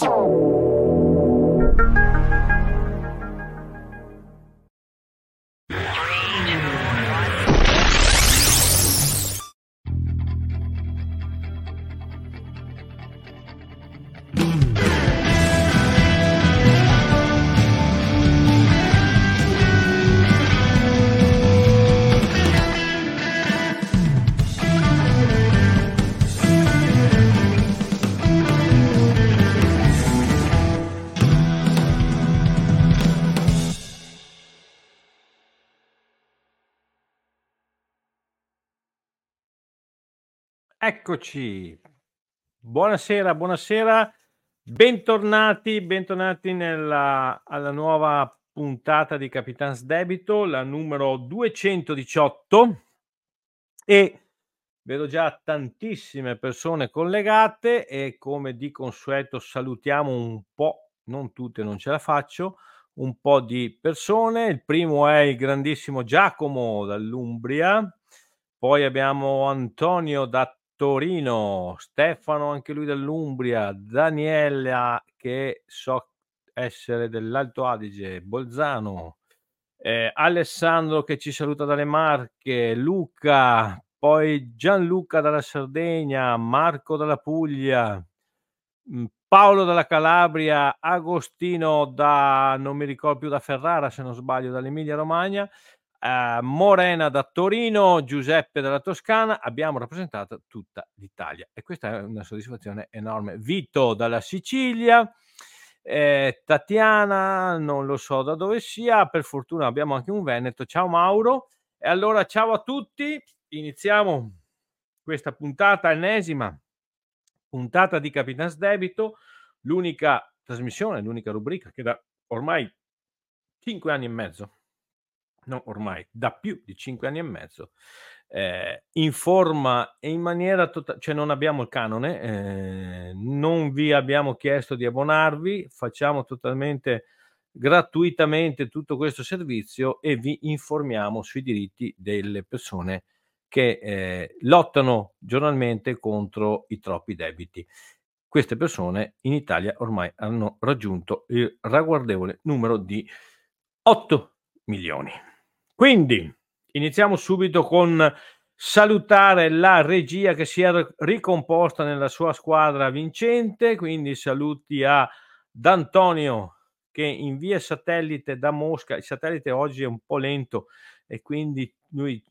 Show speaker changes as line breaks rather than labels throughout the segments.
Station.
Eccoci. Buonasera, buonasera. Bentornati, bentornati nella, alla nuova puntata di Capitans Debito, la numero 218 e vedo già tantissime persone collegate e come di consueto salutiamo un po', non tutte, non ce la faccio, un po' di persone. Il primo è il grandissimo Giacomo dall'Umbria, poi abbiamo Antonio da Torino, Stefano anche lui dell'Umbria, Daniela che so essere dell'Alto Adige, Bolzano, eh, Alessandro che ci saluta dalle Marche, Luca, poi Gianluca dalla Sardegna, Marco dalla Puglia, mm, Paolo dalla Calabria, Agostino da, non mi ricordo più, da Ferrara se non sbaglio, dall'Emilia Romagna, uh, Morena da Torino, Giuseppe dalla Toscana, abbiamo rappresentato tutta l'Italia e questa è una soddisfazione enorme. Vito dalla Sicilia, eh, Tatiana, non lo so da dove sia, per fortuna abbiamo anche un Veneto. Ciao Mauro. E allora ciao a tutti, iniziamo questa puntata ennesima, puntata di Capitans Debito, l'unica trasmissione, l'unica rubrica che da ormai cinque anni e mezzo no, ormai da più di cinque anni e mezzo, eh, in forma e in maniera totale, cioè non abbiamo il canone, eh, non vi abbiamo chiesto di abbonarvi, facciamo totalmente gratuitamente tutto questo servizio e vi informiamo sui diritti delle persone che eh, lottano giornalmente contro i troppi debiti. Queste persone in Italia ormai hanno raggiunto il ragguardevole numero di 8 milioni. Quindi iniziamo subito con salutare la regia che si è ricomposta nella sua squadra vincente, quindi saluti a D'Antonio che invia satellite da Mosca, il satellite oggi è un po' lento e quindi lui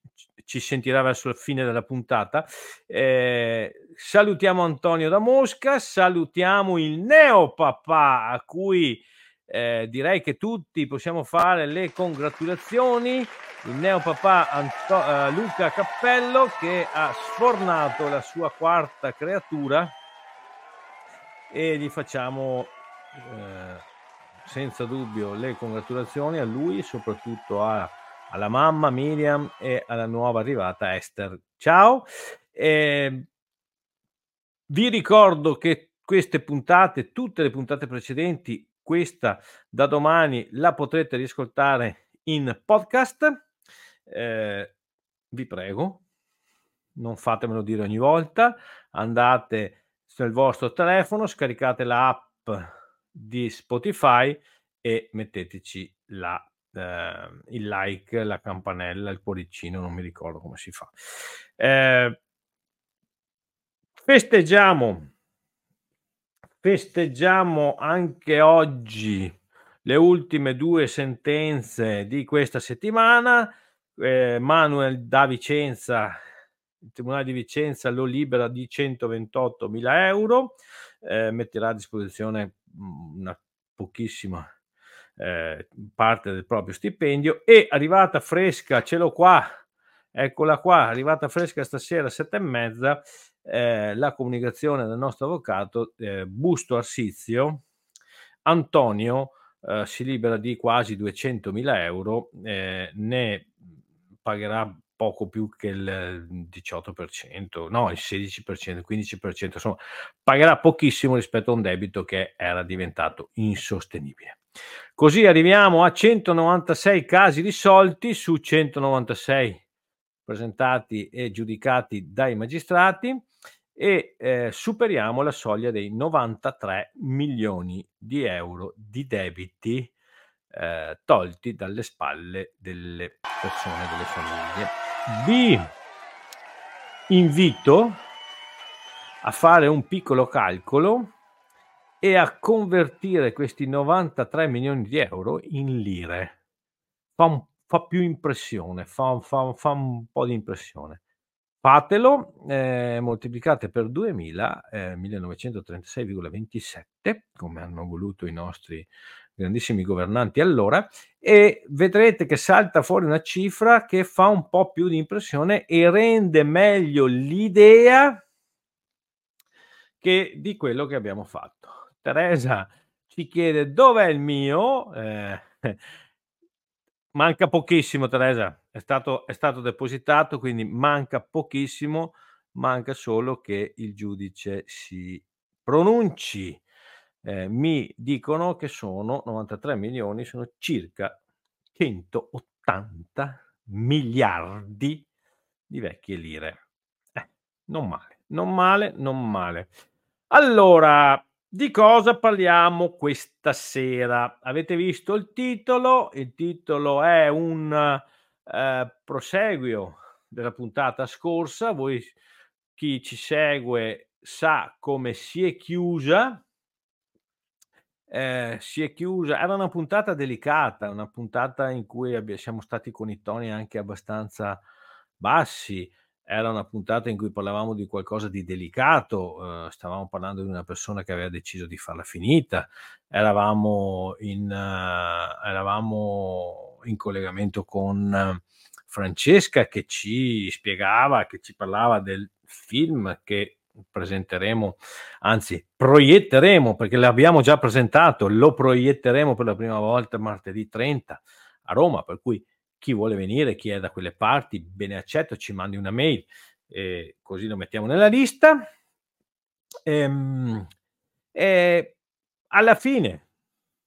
ci sentirà verso la fine della puntata. Eh, salutiamo Antonio da Mosca, salutiamo il neopapà a cui eh, direi che tutti possiamo fare le congratulazioni. Il neopapà Anto- uh, Luca Cappello che ha sfornato la sua quarta creatura e gli facciamo eh, senza dubbio le congratulazioni a lui, soprattutto a, alla mamma Miriam e alla nuova arrivata Esther. Ciao! Eh, vi ricordo che queste puntate, tutte le puntate precedenti, questa da domani la potrete riscoltare in podcast. Eh, vi prego, non fatemelo dire ogni volta, andate sul vostro telefono, scaricate l'app di Spotify e metteteci la, eh, il like, la campanella, il cuoricino, non mi ricordo come si fa. Eh, festeggiamo festeggiamo anche oggi le ultime due sentenze di questa settimana. Eh, Manuel da Vicenza, il Tribunale di Vicenza lo libera di 128 mila euro, eh, metterà a disposizione mm, una pochissima eh, parte del proprio stipendio e arrivata fresca, ce l'ho qua, eccola qua, arrivata fresca stasera, sette e mezza, eh, la comunicazione del nostro avvocato eh, Busto Arsizio, Antonio eh, si libera di quasi 200.000 euro, eh, ne pagherà poco più che il 18%, no, il 16%, il 15%, insomma, pagherà pochissimo rispetto a un debito che era diventato insostenibile. Così arriviamo a 196 casi risolti su 196 presentati e giudicati dai magistrati e eh, superiamo la soglia dei 93 milioni di euro di debiti eh, tolti dalle spalle delle persone, delle famiglie. Vi invito a fare un piccolo calcolo e a convertire questi 93 milioni di euro in lire. Fa, un, fa più impressione, fa, fa, fa, un po' di impressione. Fatelo, eh, moltiplicate per 2000, eh, 1936,27, come hanno voluto i nostri grandissimi governanti allora, e vedrete che salta fuori una cifra che fa un po' più di impressione e rende meglio l'idea che di quello che abbiamo fatto. Teresa ci chiede dov'è il mio? Eh, manca pochissimo Teresa, è stato, è stato depositato, quindi manca pochissimo, manca solo che il giudice si pronunci eh, mi dicono che sono 93 milioni, sono circa 180 miliardi di vecchie lire. Eh, non male, non male, non male. Allora, di cosa parliamo questa sera? Avete visto il titolo? Il titolo è un eh, proseguio della puntata scorsa. Voi, chi ci segue, sa come si è chiusa eh, si è chiusa. Era una puntata delicata, una puntata in cui abbia, siamo stati con i toni anche abbastanza bassi. Era una puntata in cui parlavamo di qualcosa di delicato, eh, stavamo parlando di una persona che aveva deciso di farla finita, eravamo in, uh, eravamo in collegamento con Francesca che ci spiegava, che ci parlava del film che presenteremo, anzi proietteremo perché l'abbiamo già presentato, lo proietteremo per la prima volta martedì 30 a Roma, per cui chi vuole venire, chi è da quelle parti, bene accetto, ci mandi una mail, e così lo mettiamo nella lista. Ehm, e alla fine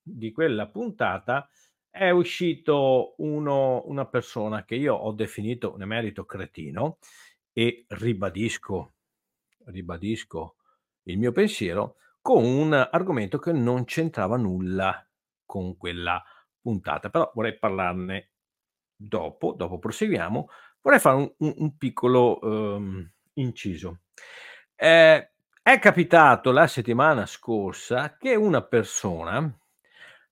di quella puntata è uscito uno, una persona che io ho definito un emerito cretino e ribadisco ribadisco il mio pensiero, con un argomento che non c'entrava nulla con quella puntata, però vorrei parlarne dopo, dopo proseguiamo, vorrei fare un, un, un piccolo um, inciso. Eh, è capitato la settimana scorsa che una persona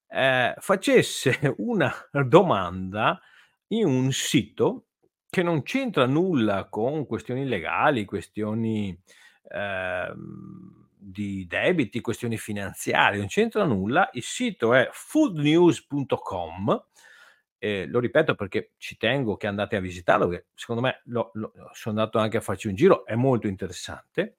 eh, facesse una domanda in un sito che non c'entra nulla con questioni legali, questioni ehm, di debiti, questioni finanziarie, non c'entra nulla. Il sito è foodnews.com. Eh, lo ripeto perché ci tengo che andate a visitarlo, perché secondo me lo, lo, sono andato anche a farci un giro, è molto interessante.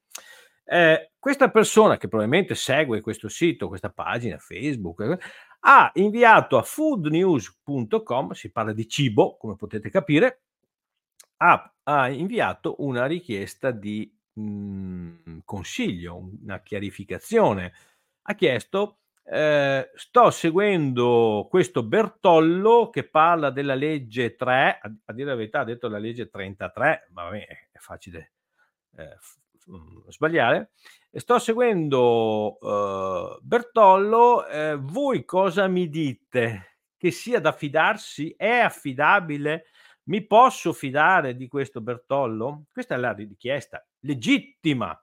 Eh, questa persona che probabilmente segue questo sito, questa pagina Facebook, ha inviato a foodnews.com, si parla di cibo, come potete capire, ha, ha inviato una richiesta di mh, mhmm, consiglio, una chiarificazione. Ha chiesto, eh, sto seguendo questo Bertollo che parla della legge 3, a, a dire la verità ha detto la legge 33, ma vabbè, è facile eh, f- sbagliare. Sto seguendo uh, Bertollo, eh, voi cosa mi dite? Che sia da fidarsi? È affidabile? Mi posso fidare di questo Bertollo? Questa è la richiesta legittima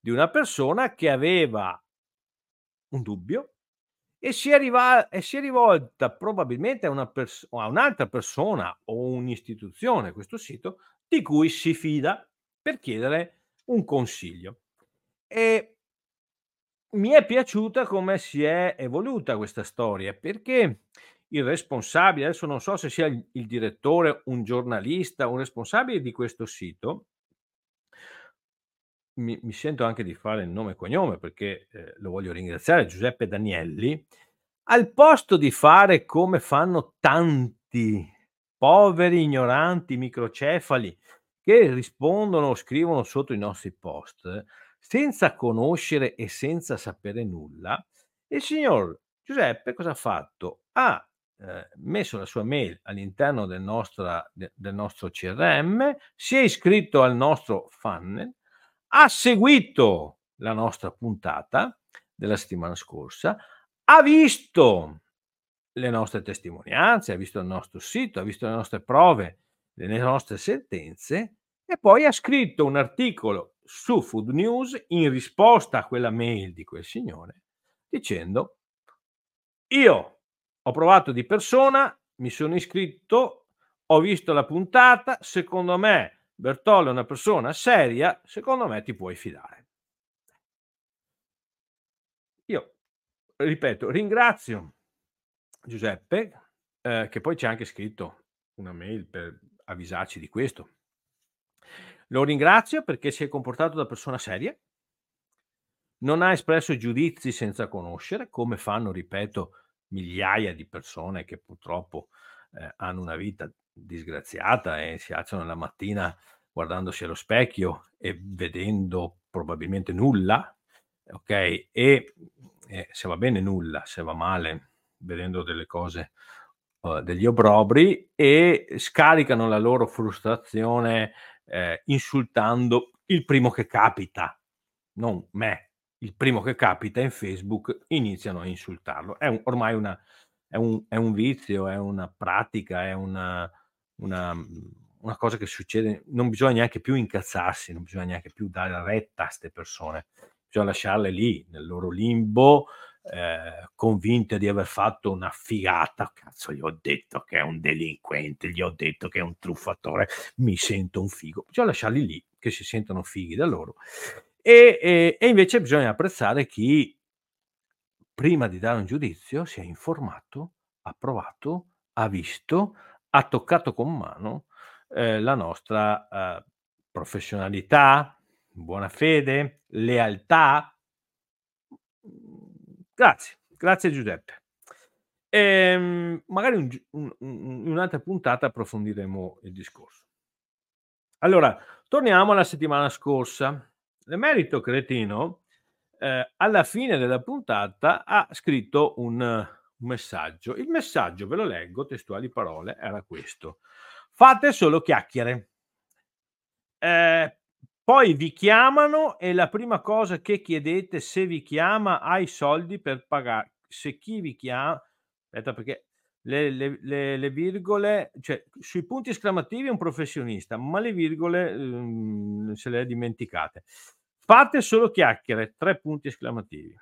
di una persona che aveva un dubbio e si, arriva, e si è rivolta probabilmente a, una pers- a un'altra persona o un'istituzione, questo sito, di cui si fida per chiedere un consiglio. E mi è piaciuta come si è evoluta questa storia perché il responsabile, adesso non so se sia il, il direttore, un giornalista, un responsabile di questo sito, mi, mi sento anche di fare il nome e cognome perché eh, lo voglio ringraziare, Giuseppe Danielli, al posto di fare come fanno tanti poveri ignoranti microcefali che rispondono o scrivono sotto i nostri post senza conoscere e senza sapere nulla, il signor Giuseppe cosa ha fatto? Ha eh, messo la sua mail all'interno del, nostra, de, del nostro CRM, si è iscritto al nostro funnel, ha seguito la nostra puntata della settimana scorsa, ha visto le nostre testimonianze, ha visto il nostro sito, ha visto le nostre prove, le nostre sentenze e poi ha scritto un articolo su Food News in risposta a quella mail di quel signore dicendo io ho provato di persona, mi sono iscritto, ho visto la puntata, secondo me Bertollo è una persona seria, secondo me ti puoi fidare. Io, ripeto, ringrazio Giuseppe, eh, che poi ci ha anche scritto una mail per avvisarci di questo. Lo ringrazio perché si è comportato da persona seria, non ha espresso giudizi senza conoscere, come fanno, ripeto, migliaia di persone che purtroppo eh, hanno una vita disgraziata e si alzano la mattina guardandosi allo specchio e vedendo probabilmente nulla, ok? E eh, se va bene nulla, se va male vedendo delle cose, uh, degli obrobri e scaricano la loro frustrazione eh, insultando il primo che capita, non me, il primo che capita in Facebook iniziano a insultarlo. È un, ormai una, è, un, è un vizio, è una pratica, è una, una, una, cosa che succede. Non bisogna neanche più incazzarsi, non bisogna neanche più dare retta a queste persone, bisogna lasciarle lì nel loro limbo. Eh, convinte di aver fatto una figata, cazzo, gli ho detto che è un delinquente, gli ho detto che è un truffatore, mi sento un figo. Bisogna lasciarli lì, che si sentono fighi da loro e, e, e invece bisogna apprezzare chi, prima di dare un giudizio, si è informato, ha provato, ha visto, ha toccato con mano eh, la nostra eh, professionalità, buona fede, lealtà. Grazie, grazie Giuseppe. E, ehm, magari un, un, un, un'altra puntata approfondiremo il discorso. Allora, torniamo alla settimana scorsa. L'emerito cretino, eh, alla fine della puntata, ha scritto un, un messaggio. Il messaggio, ve lo leggo, testuali parole, era questo. Fate solo chiacchiere. Eh, poi vi chiamano e la prima cosa che chiedete se vi chiama hai soldi per pagare. Se chi vi chiama, aspetta perché le, le, le, le, virgole, cioè sui punti esclamativi è un professionista, ma le virgole um, se le ha dimenticate. Fate solo chiacchiere, tre punti esclamativi.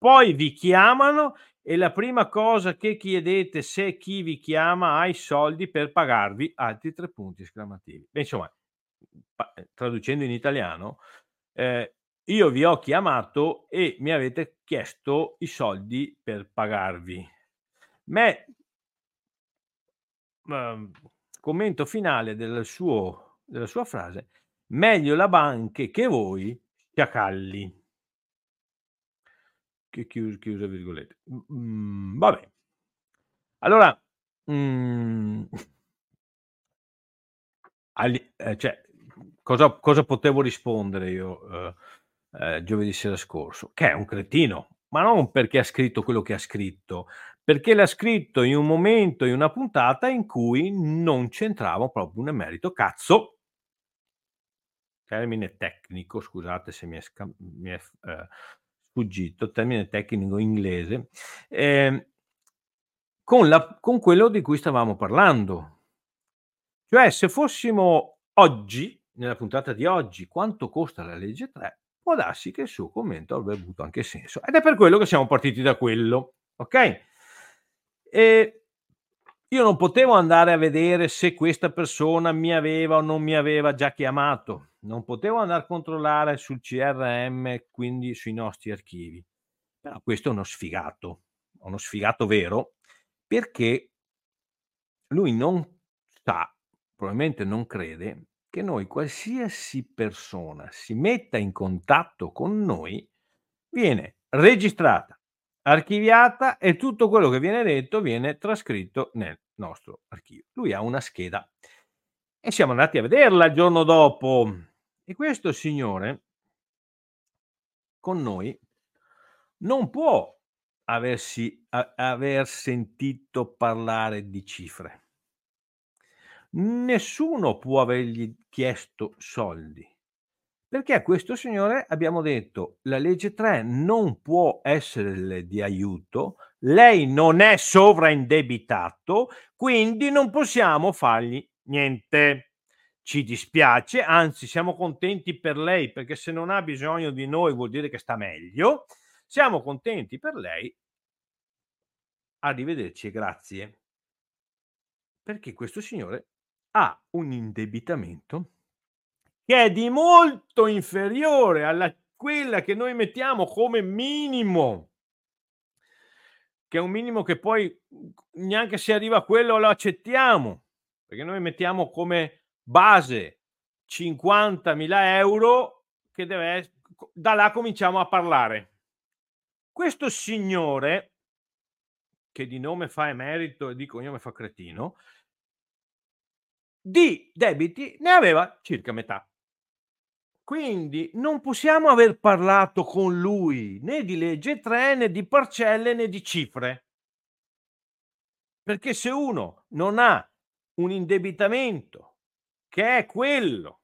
Poi vi chiamano e la prima cosa che chiedete se chi vi chiama ha i soldi per pagarvi, altri tre punti esclamativi. Insomma, traducendo in italiano, eh, io vi ho chiamato e mi avete chiesto i soldi per pagarvi. Me, eh, commento finale del suo, della sua frase, meglio la banca che voi sciacalli. Che chiusa, chiusa virgolette. Mm, vabbè. Allora, mm, ali, eh, cioè, cosa, cosa, potevo rispondere io eh, eh, giovedì sera scorso? Che è un cretino, ma non perché ha scritto quello che ha scritto, perché l'ha scritto in un momento, in una puntata in cui non c'entrava proprio un emerito. Cazzo, termine tecnico, scusate se mi è, sca- mi è eh, sfuggito, termine tecnico inglese, eh, con, la, con quello di cui stavamo parlando. Cioè, se fossimo oggi, nella puntata di oggi, quanto costa la legge 3, può darsi che il suo commento avrebbe avuto anche senso. Ed è per quello che siamo partiti da quello, ok? E io non potevo andare a vedere se questa persona mi aveva o non mi aveva già chiamato, non potevo andare a controllare sul CRM, quindi sui nostri archivi. Però questo è uno sfigato, uno sfigato vero, perché lui non sa, probabilmente non crede, che noi qualsiasi persona si metta in contatto con noi viene registrata, archiviata e tutto quello che viene detto viene trascritto nel nostro archivio. Lui ha una scheda e siamo andati a vederla il giorno dopo e questo signore con noi non può aversi, a, aver sentito parlare di cifre. Nessuno può avergli chiesto soldi. Perché a questo signore abbiamo detto la legge 3 non può essere di aiuto, lei non è sovraindebitato, quindi non possiamo fargli niente. Ci dispiace, anzi siamo contenti per lei perché se non ha bisogno di noi vuol dire che sta meglio. Siamo contenti per lei. Arrivederci e grazie. Perché questo signore ha un indebitamento che è di molto inferiore a quella che noi mettiamo come minimo, che è un minimo che poi neanche se arriva a quello lo accettiamo, perché noi mettiamo come base 50.000 euro che deve da là cominciamo a parlare. Questo signore, che di nome fa emerito e di cognome fa cretino, di debiti ne aveva circa metà. Quindi non possiamo aver parlato con lui né di legge 3 né di parcelle né di cifre. Perché se uno non ha un indebitamento che è quello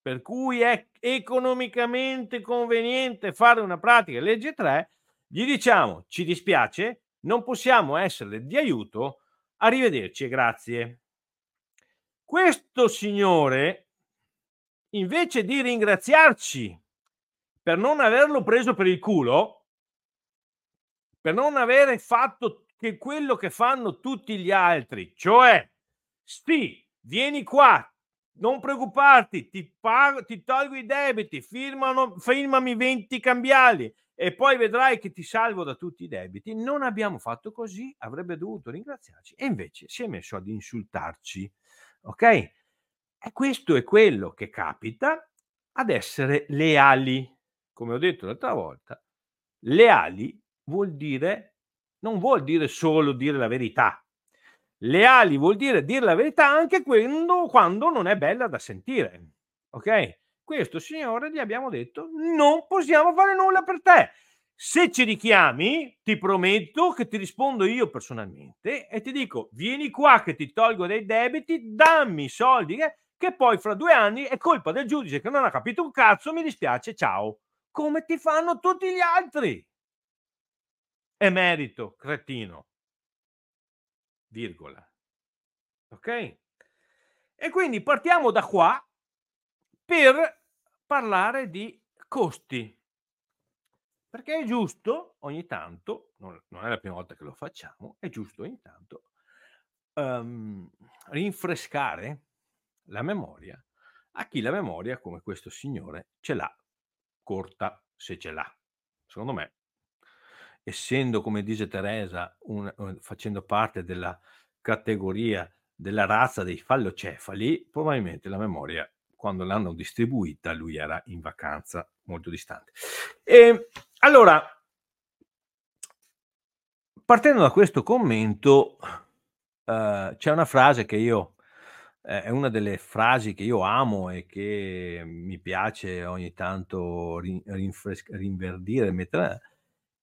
per cui è economicamente conveniente fare una pratica legge 3, gli diciamo ci dispiace, non possiamo essere di aiuto, arrivederci e grazie. Questo signore, invece di ringraziarci per non averlo preso per il culo, per non avere fatto che quello che fanno tutti gli altri, cioè, sì, vieni qua, non preoccuparti, ti, pago, ti tolgo i debiti, firmano, firmami 20 cambiali e poi vedrai che ti salvo da tutti i debiti. Non abbiamo fatto così, avrebbe dovuto ringraziarci e invece si è messo ad insultarci ok? E questo è quello che capita ad essere leali. Come ho detto l'altra volta, leali vuol dire, non vuol dire solo dire la verità. Leali vuol dire dire la verità anche quando, quando non è bella da sentire. Ok? Questo signore gli abbiamo detto non possiamo fare nulla per te. Se ci richiami, ti prometto che ti rispondo io personalmente e ti dico: vieni qua che ti tolgo dei debiti, dammi i soldi, che, poi fra due anni è colpa del giudice che non ha capito un cazzo, mi dispiace, ciao. Come ti fanno tutti gli altri? Emerito, cretino. Virgola. Ok? E quindi partiamo da qua per parlare di costi perché è giusto ogni tanto, non, è la prima volta che lo facciamo, è giusto ogni tanto um, rinfrescare la memoria a chi la memoria, come questo signore, ce l'ha corta se ce l'ha. Secondo me, essendo, come dice Teresa, un, facendo parte della categoria della razza dei fallocefali, probabilmente la memoria, quando l'hanno distribuita, lui era in vacanza molto distante. E ehm, allora, partendo da questo commento, eh, c'è una frase che io, eh, è una delle frasi che io amo e che mi piace ogni tanto rin- rinfres- rinverdire, mettere,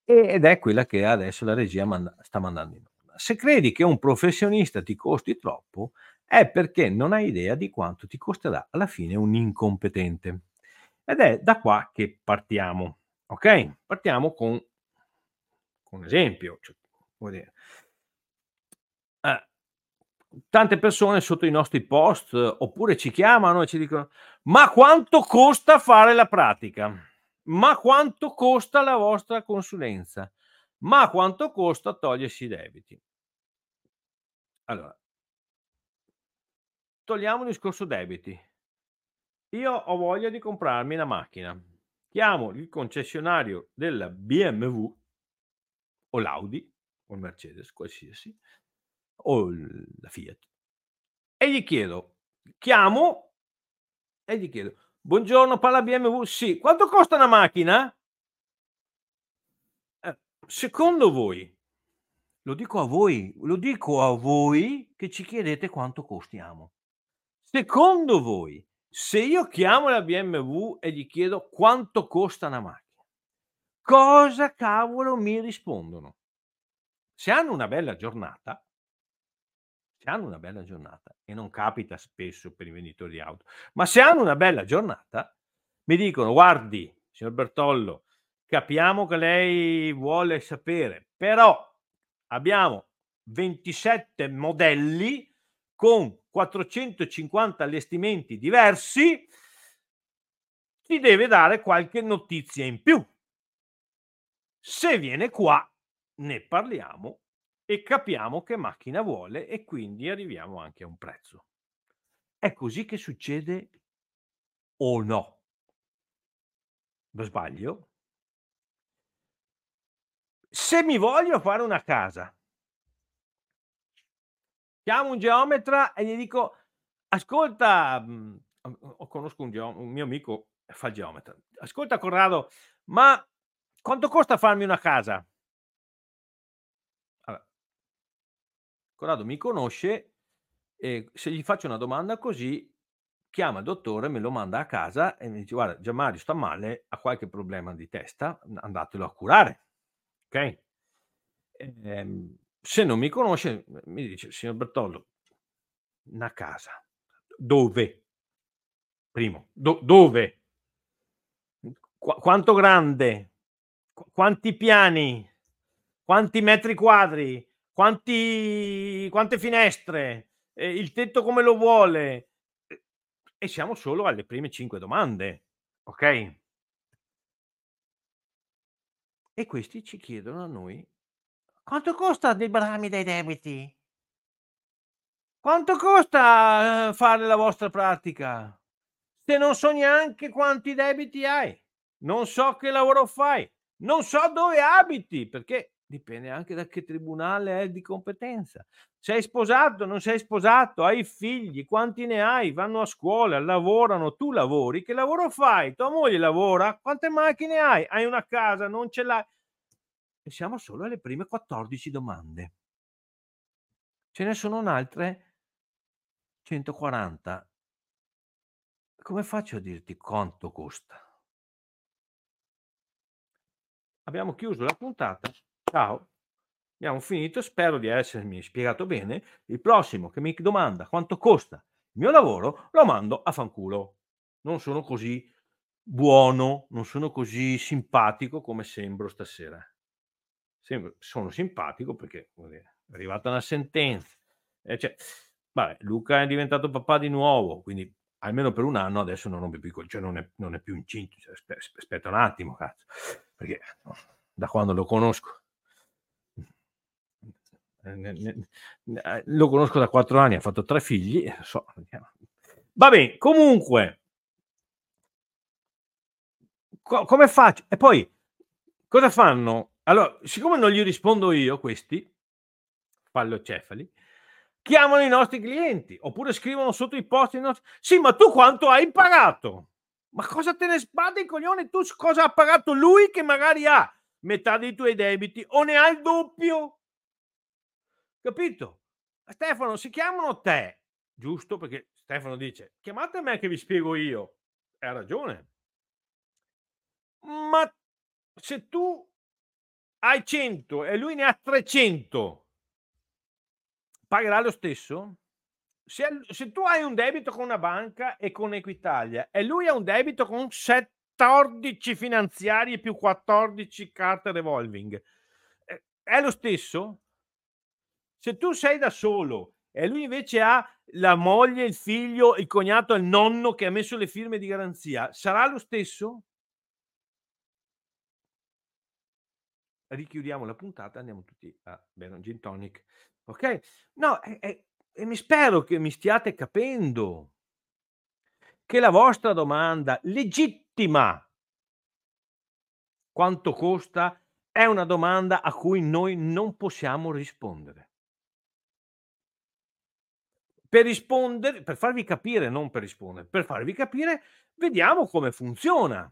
ed è quella che adesso la regia manda- sta mandando in onda. Se credi che un professionista ti costi troppo, è perché non hai idea di quanto ti costerà alla fine un incompetente. Ed è da qua che partiamo. Ok? Partiamo con, con un esempio. Cioè, eh, tante persone sotto i nostri post oppure ci chiamano e ci dicono ma quanto costa fare la pratica? Ma quanto costa la vostra consulenza? Ma quanto costa togliersi i debiti? Allora, togliamo il discorso debiti. Io ho voglia di comprarmi una macchina chiamo il concessionario della BMW o l'Audi o il Mercedes, qualsiasi, o la Fiat, e gli chiedo, chiamo e gli chiedo, buongiorno, parla BMW? Sì, quanto costa una macchina? Eh, secondo voi, lo dico a voi, lo dico a voi che ci chiedete quanto costiamo. Secondo voi, se io chiamo la BMW e gli chiedo quanto costa una macchina, cosa cavolo mi rispondono? Se hanno una bella giornata, se hanno una bella giornata, e non capita spesso per i venditori di auto, ma se hanno una bella giornata, mi dicono, guardi, signor Bertollo, capiamo che lei vuole sapere, però abbiamo 27 modelli con 450 allestimenti diversi, ti deve dare qualche notizia in più. Se viene qua, ne parliamo e capiamo che macchina vuole e quindi arriviamo anche a un prezzo. È così che succede o no? Lo sbaglio? Se mi voglio fare una casa, chiamo un geometra e gli dico, ascolta, mh, conosco un, geo- un mio amico, fa il geometra, ascolta Corrado, ma quanto costa farmi una casa? Corrado mi conosce e se gli faccio una domanda così, chiama il dottore, me lo manda a casa e mi dice guarda Gianmario sta male, ha qualche problema di testa, andatelo a curare. Ok? Ehm, se non mi conosce, mi dice signor Bertoldo, una casa. Dove? Primo, do- dove? Qu- quanto grande? Qu- quanti piani? Quanti metri quadri? Quanti, quante finestre, eh, il tetto come lo vuole. E siamo solo alle prime cinque domande, ok? E questi ci chiedono a noi quanto costa liberarmi dai debiti? Quanto costa eh, fare la vostra pratica? Se non so neanche quanti debiti hai, non so che lavoro fai, non so dove abiti, perché Dipende anche da che tribunale è di competenza. Sei sposato, non sei sposato, hai figli, quanti ne hai? Vanno a scuola, lavorano, tu lavori, che lavoro fai? Tua moglie lavora? Quante macchine hai? Hai una casa, non ce l'hai? E siamo solo alle prime 14 domande. Ce ne sono un'altre 140. Come faccio a dirti quanto costa? Abbiamo chiuso la puntata. Ciao, abbiamo finito, spero di essermi spiegato bene. Il prossimo che mi domanda quanto costa il mio lavoro, lo mando a fanculo. Non sono così buono, non sono così simpatico come sembro stasera. Sembro, sono simpatico perché è arrivata una sentenza. Eh, cioè, vabbè, Luca è diventato papà di nuovo, quindi almeno per un anno adesso non rompe più, cioè non è, non è più incinto. Cioè, aspetta un attimo, cazzo, perché da quando lo conosco lo conosco da quattro anni, ha fatto tre figli. Eh, so. Va bene, comunque, co- come faccio? E poi, cosa fanno? Allora, siccome non gli rispondo io, questi pallocefali, chiamano i nostri clienti oppure scrivono sotto i post nostri... Sì, ma tu quanto hai pagato? Ma cosa te ne sbatti i coglioni? Tu cosa ha pagato lui che magari ha metà dei tuoi debiti o ne ha il doppio? Capito? Stefano, si chiamano te, giusto? Perché Stefano dice, chiamate me che vi spiego io. Ha ragione. Ma se tu hai 100 e lui ne ha 300, pagherà lo stesso? Se, se, tu hai un debito con una banca e con Equitalia e lui ha un debito con 14 finanziarie più 14 carte revolving, eh, è lo stesso? Se tu sei da solo e lui invece ha la moglie, il figlio, il cognato, il nonno che ha messo le firme di garanzia, sarà lo stesso? Richiudiamo la puntata, andiamo tutti a bere un gin tonic. Ok? No, e, e, e mi spero che mi stiate capendo che la vostra domanda legittima quanto costa è una domanda a cui noi non possiamo rispondere. Per rispondere, per farvi capire, non per rispondere, per farvi capire, vediamo come funziona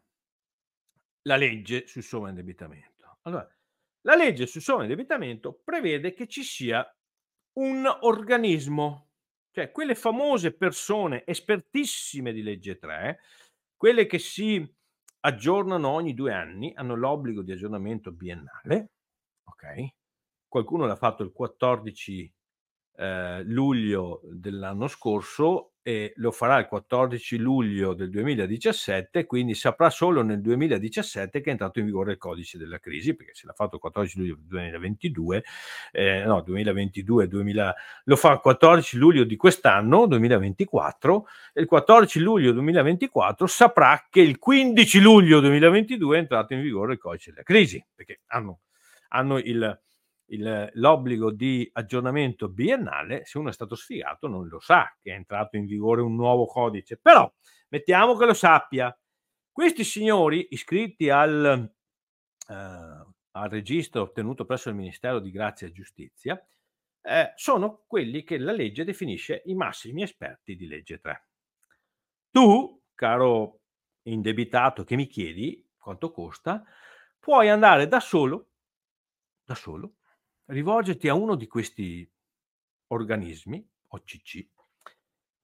la legge sul sovraindebitamento. Allora, la legge sul sovraindebitamento prevede che ci sia un organismo, cioè quelle famose persone espertissime di legge 3, quelle che si aggiornano ogni due anni, hanno l'obbligo di aggiornamento biennale, ok? Qualcuno l'ha fatto il 14 eh, luglio dell'anno scorso e lo farà il 14 luglio del 2017, quindi saprà solo nel 2017 che è entrato in vigore il codice della crisi, perché se l'ha fatto il 14 luglio 2022, eh, no, 2022, 2000, lo fa il 14 luglio di quest'anno, 2024, e il 14 luglio 2024 saprà che il 15 luglio 2022 è entrato in vigore il codice della crisi, perché hanno, hanno il il, l'obbligo di aggiornamento biennale, se uno è stato sfigato non lo sa che è entrato in vigore un nuovo codice, però mettiamo che lo sappia. Questi signori iscritti al, eh, al registro ottenuto presso il Ministero di Grazia e Giustizia eh, sono quelli che la legge definisce i massimi esperti di legge 3. Tu, caro indebitato che mi chiedi quanto costa, puoi andare da solo, da solo rivolgerti a uno di questi organismi, OCC,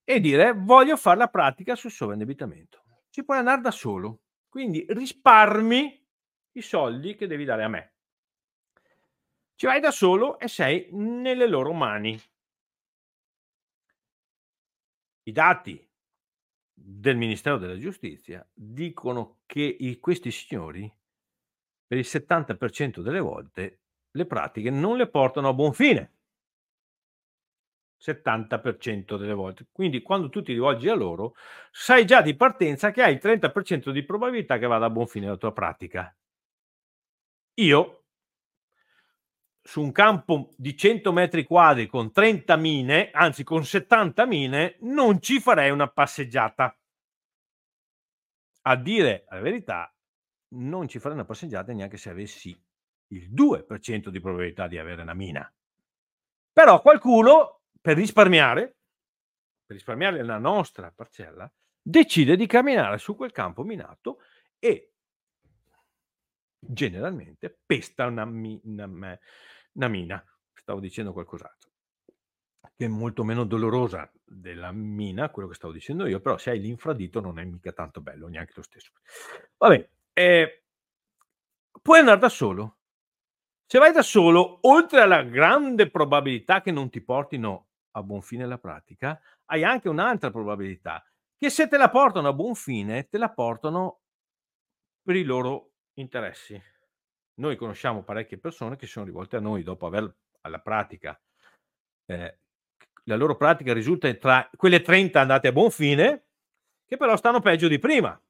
e dire voglio fare la pratica sul sovraindebitamento. Ci puoi andare da solo, quindi risparmi i soldi che devi dare a me. Ci vai da solo e sei nelle loro mani. I dati del Ministero della Giustizia dicono che i, questi signori per il 70% delle volte le pratiche non le portano a buon fine. 70% delle volte. Quindi quando tu ti rivolgi a loro, sai già di partenza che hai il 30% di probabilità che vada a buon fine la tua pratica. Io su un campo di 100 metri quadri con 30 mine, anzi con 70 mine, non ci farei una passeggiata. A dire la verità, non ci farei una passeggiata neanche se avessi il 2% di probabilità di avere una mina. Però qualcuno, per risparmiare, per risparmiare la nostra parcella, decide di camminare su quel campo minato e generalmente pesta una, una, una mina. Stavo dicendo qualcos'altro che è molto meno dolorosa della mina, quello che stavo dicendo io, però se hai l'infradito non è mica tanto bello, neanche lo stesso. Vabbè, eh, puoi andare da solo, se vai da solo, oltre alla grande probabilità che non ti portino a buon fine la pratica, hai anche un'altra probabilità, che se te la portano a buon fine, te la portano per i loro interessi. Noi conosciamo parecchie persone che sono rivolte a noi dopo aver alla pratica. Eh, la loro pratica risulta tra quelle 30 andate a buon fine, che però stanno peggio di prima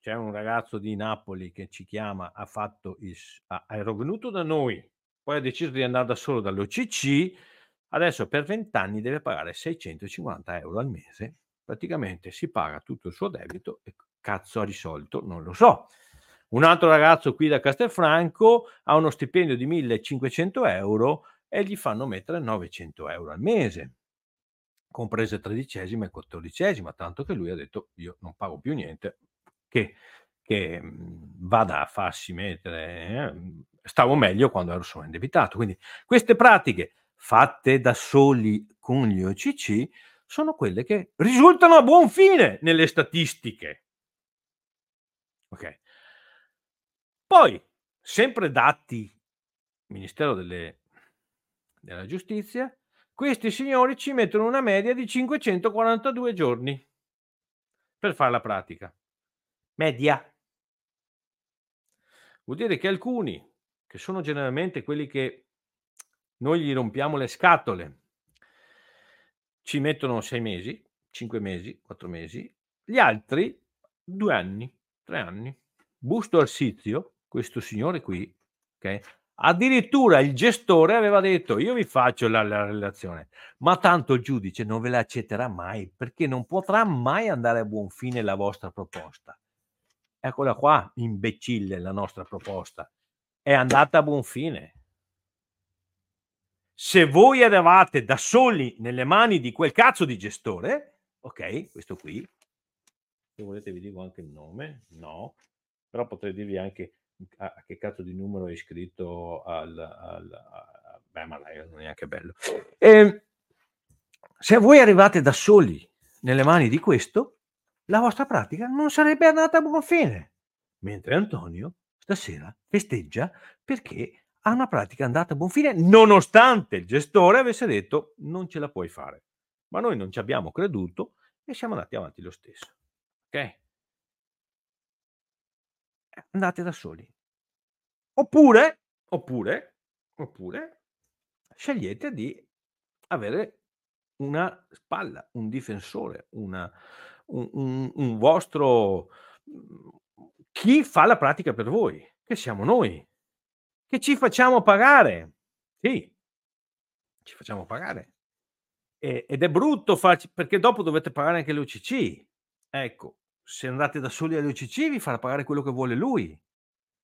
c'è un ragazzo di Napoli che ci chiama, ha fatto il, ha, era venuto da noi, poi ha deciso di andare da solo dall'OCC, adesso per 20 anni deve pagare 650 euro al mese, praticamente si paga tutto il suo debito e cazzo ha risolto, non lo so. Un altro ragazzo qui da Castelfranco ha uno stipendio di 1500 euro e gli fanno mettere 900 euro al mese, comprese tredicesima e quattordicesima, tanto che lui ha detto io non pago più niente, che, che mhmm, vada a farsi mettere, eh, stavo meglio quando ero solo indebitato. Quindi queste pratiche fatte da soli con gli OCC sono quelle che risultano a buon fine nelle statistiche. Ok. Poi, sempre dati Ministero delle, della Giustizia, questi signori ci mettono una media di 542 giorni per fare la pratica media. Vuol dire che alcuni, che sono generalmente quelli che noi gli rompiamo le scatole, ci mettono sei mesi, cinque mesi, quattro mesi, gli altri due anni, tre anni. Busto Arsizio, questo signore qui, okay, addirittura il gestore aveva detto io vi faccio la, la, relazione, ma tanto il giudice non ve la accetterà mai perché non potrà mai andare a buon fine la vostra proposta. Eccola qua, imbecille la nostra proposta. È andata a buon fine. se voi eravate da soli nelle mani di quel cazzo di gestore, ok, questo qui, se volete vi dico anche il nome, no, però potrei dirvi anche a, che cazzo di numero è iscritto al... al a, beh, ma dai, non è neanche bello. E, ehm, se voi arrivate da soli nelle mani di questo, la vostra pratica non sarebbe andata a buon fine. Mentre Antonio stasera festeggia perché ha una pratica andata a buon fine, nonostante il gestore avesse detto non ce la puoi fare. Ma noi non ci abbiamo creduto e siamo andati avanti lo stesso. Ok? Eh, andate da soli. Oppure, oppure, oppure, scegliete di avere una spalla, un difensore, una, un, un, vostro... chi fa la pratica per voi, che siamo noi che ci facciamo pagare. Sì, ci facciamo pagare. E, ed è brutto farci, perché dopo dovete pagare anche le OCC. Ecco, se andate da soli alle OCC vi farà pagare quello che vuole lui.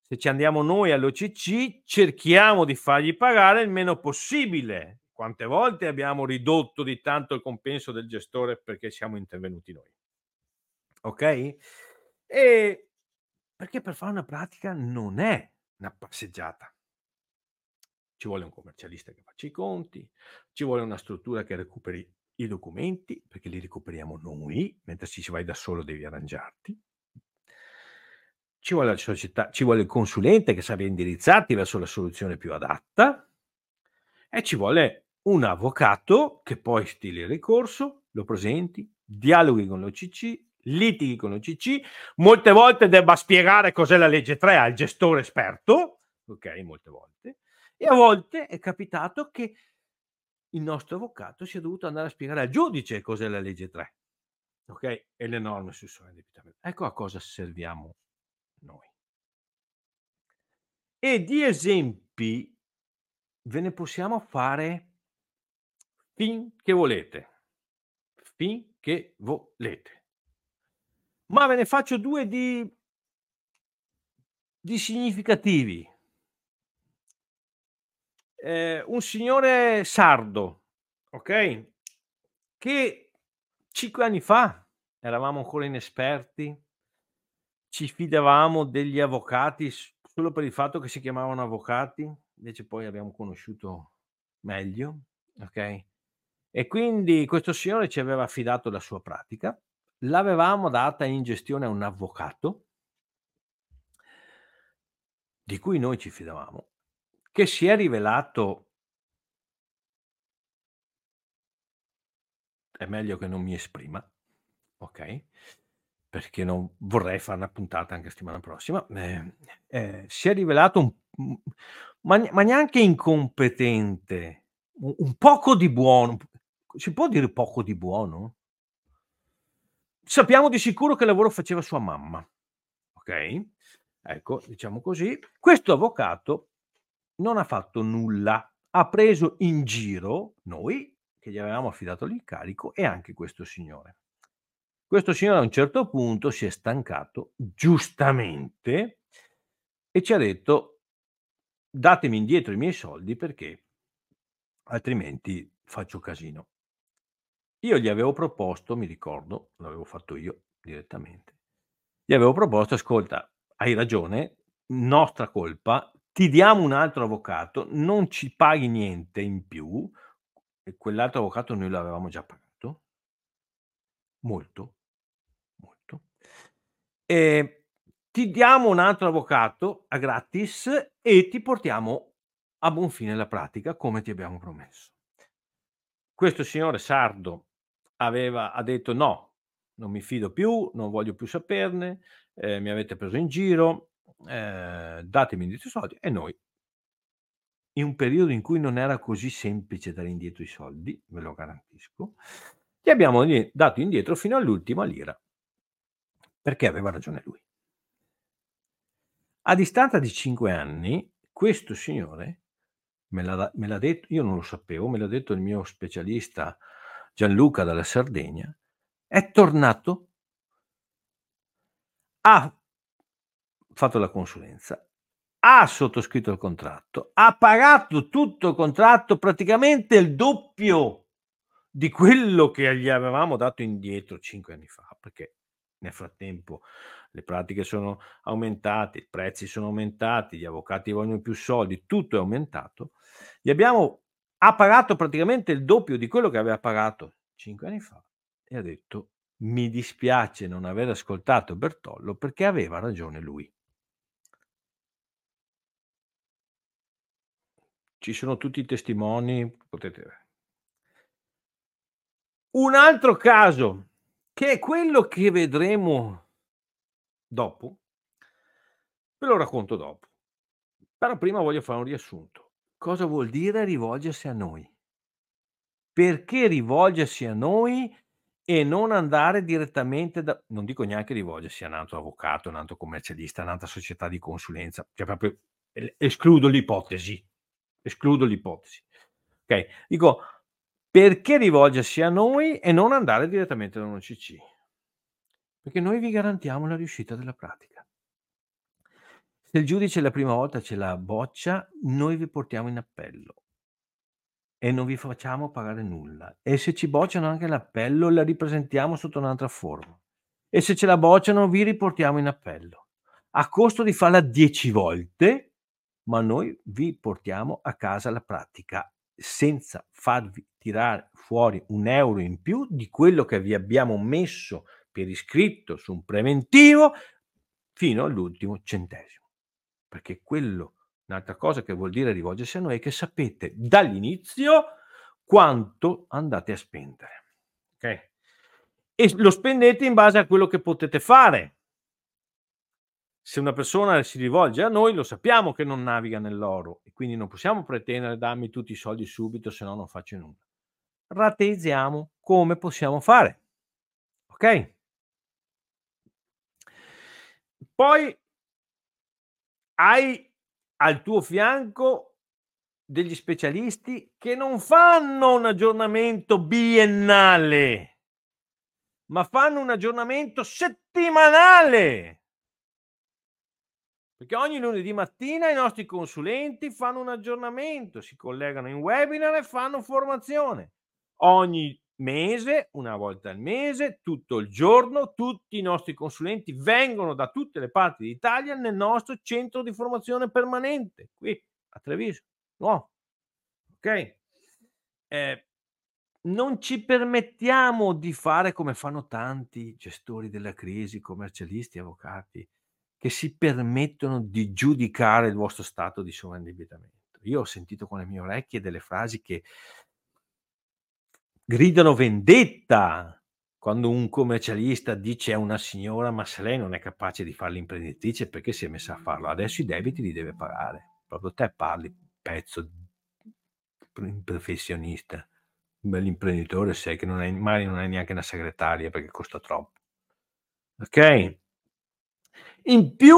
Se ci andiamo noi alle OCC cerchiamo di fargli pagare il meno possibile. Quante volte abbiamo ridotto di tanto il compenso del gestore perché siamo intervenuti noi? Ok? E perché per fare una pratica non è una passeggiata. Ci vuole un commercialista che faccia i conti, ci vuole una struttura che recuperi i documenti, perché li recuperiamo noi, mentre se ci vai da solo devi arrangiarti. Ci vuole la società, ci vuole il consulente che sappia indirizzarti verso la soluzione più adatta e ci vuole un avvocato che poi stili il ricorso, lo presenti, dialoghi con l'OCC, litighi con l'OCC, molte volte debba spiegare cos'è la legge 3 al gestore esperto, ok, molte volte, e a volte è capitato che il nostro avvocato sia dovuto andare a spiegare al giudice cos'è la legge 3, ok? E le norme sul sovraindebitamento. Ecco a cosa serviamo noi. E di esempi ve ne possiamo fare finché volete. Finché volete. Ma ve ne faccio due di, di significativi eh, un signore sardo, ok? Che cinque anni fa eravamo ancora inesperti, ci fidavamo degli avvocati solo per il fatto che si chiamavano avvocati, invece poi abbiamo conosciuto meglio, ok? E quindi questo signore ci aveva affidato la sua pratica, l'avevamo data in gestione a un avvocato di cui noi ci fidavamo che si è rivelato è meglio che non mi esprima, ok? Perché non vorrei fare una puntata anche settimana prossima. Eh, eh, si è rivelato un, ma, ma neanche incompetente, un, un, poco di buono. Si può dire poco di buono? Sappiamo di sicuro che lavoro faceva sua mamma, ok? Ecco, diciamo così. Questo avvocato non ha fatto nulla, ha preso in giro noi che gli avevamo affidato l'incarico e anche questo signore. Questo signore a un certo punto si è stancato, giustamente, e ci ha detto datemi indietro i miei soldi perché altrimenti faccio casino. Io gli avevo proposto, mi ricordo, l'avevo fatto io direttamente, gli avevo proposto, ascolta, hai ragione, nostra colpa, ti diamo un altro avvocato, non ci paghi niente in più, e quell'altro avvocato noi l'avevamo già pagato, molto, molto, e ti diamo un altro avvocato a gratis e ti portiamo a buon fine la pratica come ti abbiamo promesso. Questo signore sardo aveva, ha detto no, non mi fido più, non voglio più saperne, eh, mi avete preso in giro, eh, datemi indietro i soldi e noi in un periodo in cui non era così semplice dare indietro i soldi, ve lo garantisco, gli abbiamo dato indietro fino all'ultima lira, perché aveva ragione lui. A distanza di cinque anni, questo signore me l'ha, me l'ha detto, io non lo sapevo, me l'ha detto il mio specialista Gianluca dalla Sardegna, è tornato a fatto la consulenza, ha sottoscritto il contratto, ha pagato tutto il contratto praticamente il doppio di quello che gli avevamo dato indietro cinque anni fa, perché nel frattempo le pratiche sono aumentate, i prezzi sono aumentati, gli avvocati vogliono più soldi, tutto è aumentato. Gli abbiamo, ha pagato praticamente il doppio di quello che aveva pagato cinque anni fa e ha detto mi dispiace non aver ascoltato Bertollo perché aveva ragione lui. Ci sono tutti i testimoni, potete... Un altro caso, che è quello che vedremo dopo, ve lo racconto dopo. Però prima voglio fare un riassunto. Cosa vuol dire rivolgersi a noi? Perché rivolgersi a noi e non andare direttamente da non dico neanche rivolgersi a un altro avvocato, un altro commercialista, un'altra società di consulenza, cioè proprio escludo l'ipotesi, escludo l'ipotesi. Ok, dico perché rivolgersi a noi e non andare direttamente da un OCC? Perché noi vi garantiamo la riuscita della pratica. Se il giudice la prima volta ce la boccia, noi vi portiamo in appello e non vi facciamo pagare nulla. E se ci bocciano anche l'appello, la ripresentiamo sotto un'altra forma. E se ce la bocciano, vi riportiamo in appello. A costo di farla dieci volte, ma noi vi portiamo a casa la pratica senza farvi tirare fuori un euro in più di quello che vi abbiamo messo per iscritto su un preventivo fino all'ultimo centesimo. Perché quello Un'altra cosa che vuol dire rivolgersi a noi è che sapete dall'inizio quanto andate a spendere. Okay? E lo spendete in base a quello che potete fare. Se una persona si rivolge a noi, lo sappiamo che non naviga nell'oro e quindi non possiamo pretendere dammi tutti i soldi subito, se no non faccio nulla. Rateizziamo come possiamo fare. Ok? Poi hai al tuo fianco degli specialisti che non fanno un aggiornamento biennale, ma fanno un aggiornamento settimanale. Perché ogni lunedì mattina i nostri consulenti fanno un aggiornamento, si collegano in webinar e fanno formazione. Ogni mese, una volta al mese, tutto il giorno, tutti i nostri consulenti vengono da tutte le parti d'Italia nel nostro centro di formazione permanente, qui a Treviso. No. Ok? Eh, non ci permettiamo di fare come fanno tanti gestori della crisi, commercialisti, avvocati, che si permettono di giudicare il vostro stato di sovraindebitamento. Io ho sentito con le mie orecchie delle frasi che gridano vendetta quando un commercialista dice a una signora ma se lei non è capace di fare l'imprenditrice perché si è messa a farlo? Adesso i debiti li deve pagare. Proprio te parli pezzo professionista. Un bell'imprenditore sei che non hai, magari non hai neanche una segretaria perché costa troppo. Ok? In più